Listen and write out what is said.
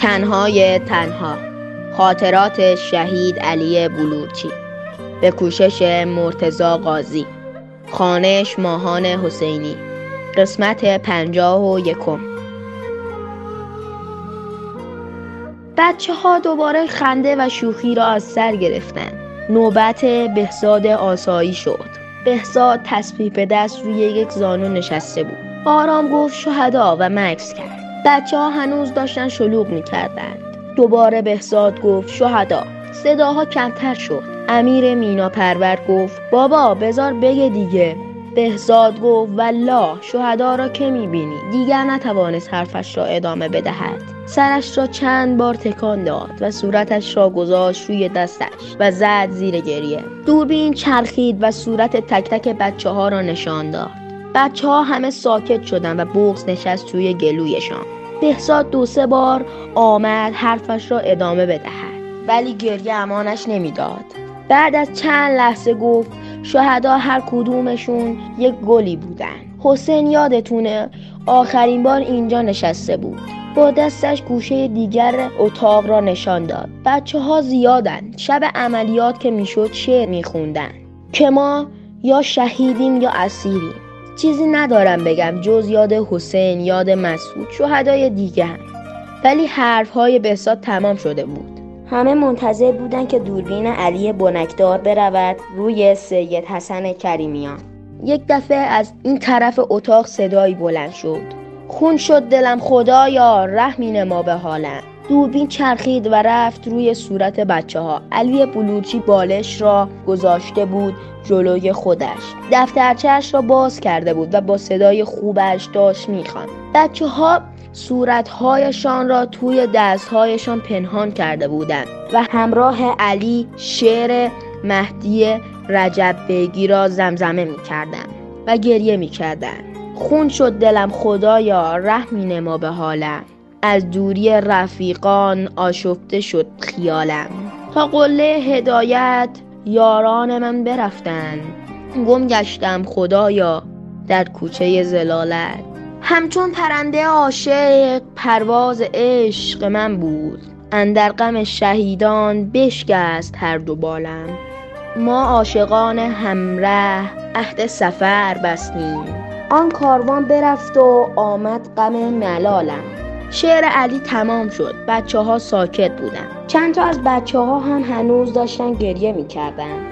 تنهای تنها خاطرات شهید علی بلورچی به کوشش مرتزا قاضی خانش ماهان حسینی قسمت پنجاه و یکم بچه ها دوباره خنده و شوخی را از سر گرفتند. نوبت بهزاد آسایی شد. بهزاد تسبیح به دست روی یک زانو نشسته بود. آرام گفت شهدا و مکس کرد. بچه ها هنوز داشتن شلوغ می‌کردند. دوباره بهزاد گفت شهدا. صداها کمتر شد. امیر مینا پرور گفت بابا بزار بگه دیگه. بهزاد گفت والله شهدا را که می‌بینی دیگر نتوانست حرفش را ادامه بدهد سرش را چند بار تکان داد و صورتش را گذاشت روی دستش و زد زیر گریه دوربین چرخید و صورت تک تک بچه ها را نشان داد بچه ها همه ساکت شدن و بغز نشست توی گلویشان. بهزاد دو سه بار آمد حرفش را ادامه بدهد. ولی گریه امانش نمی‌داد. بعد از چند لحظه گفت شهدا هر کدومشون یک گلی بودن. حسین یادتونه آخرین بار اینجا نشسته بود. با دستش گوشه دیگر اتاق را نشان داد. بچه ها زیادن. شب عملیات که می‌شد شعر میخوندن. که ما یا شهیدیم یا اسیریم. چیزی ندارم بگم جز یاد حسین یاد مسعود شهدای دیگه هم. ولی حرف های بسات تمام شده بود. همه منتظر بودن که دوربین علی بنکدار برود روی سید حسن کریمیان. یک دفعه از این طرف اتاق صدایی بلند شد. خون شد دلم خدایا رحمین ما به حالم. دوربین چرخید و رفت روی صورت بچه ها علی بلوچی بالش را گذاشته بود جلوی خودش. دفترچهش را باز کرده بود و با صدای خوبش داشت می‌خواند. بچه ها صورتهایشان را توی دستهایشان پنهان کرده بودند و همراه علی شعر مهدی رجب بیگی را زمزمه می کردن و گریه می کردن. خون شد دلم خدایا رحمی نما به حالم. از دوری رفیقان آشفته شد خیالم. تا قله هدایت یاران من برفتن. گم گشتم خدایا در کوچه زلالت. همچون پرنده عاشق پرواز عشق من بود. اندر غم شهیدان بشکست هر دو بالم. ما عاشقان همره عهد سفر بستیم. آن کاروان برفت و آمد غم ملالم. شعر علی تمام شد. بچه ها ساکت بودن. چند تا از بچه ها هم هنوز داشتن گریه می‌کردن.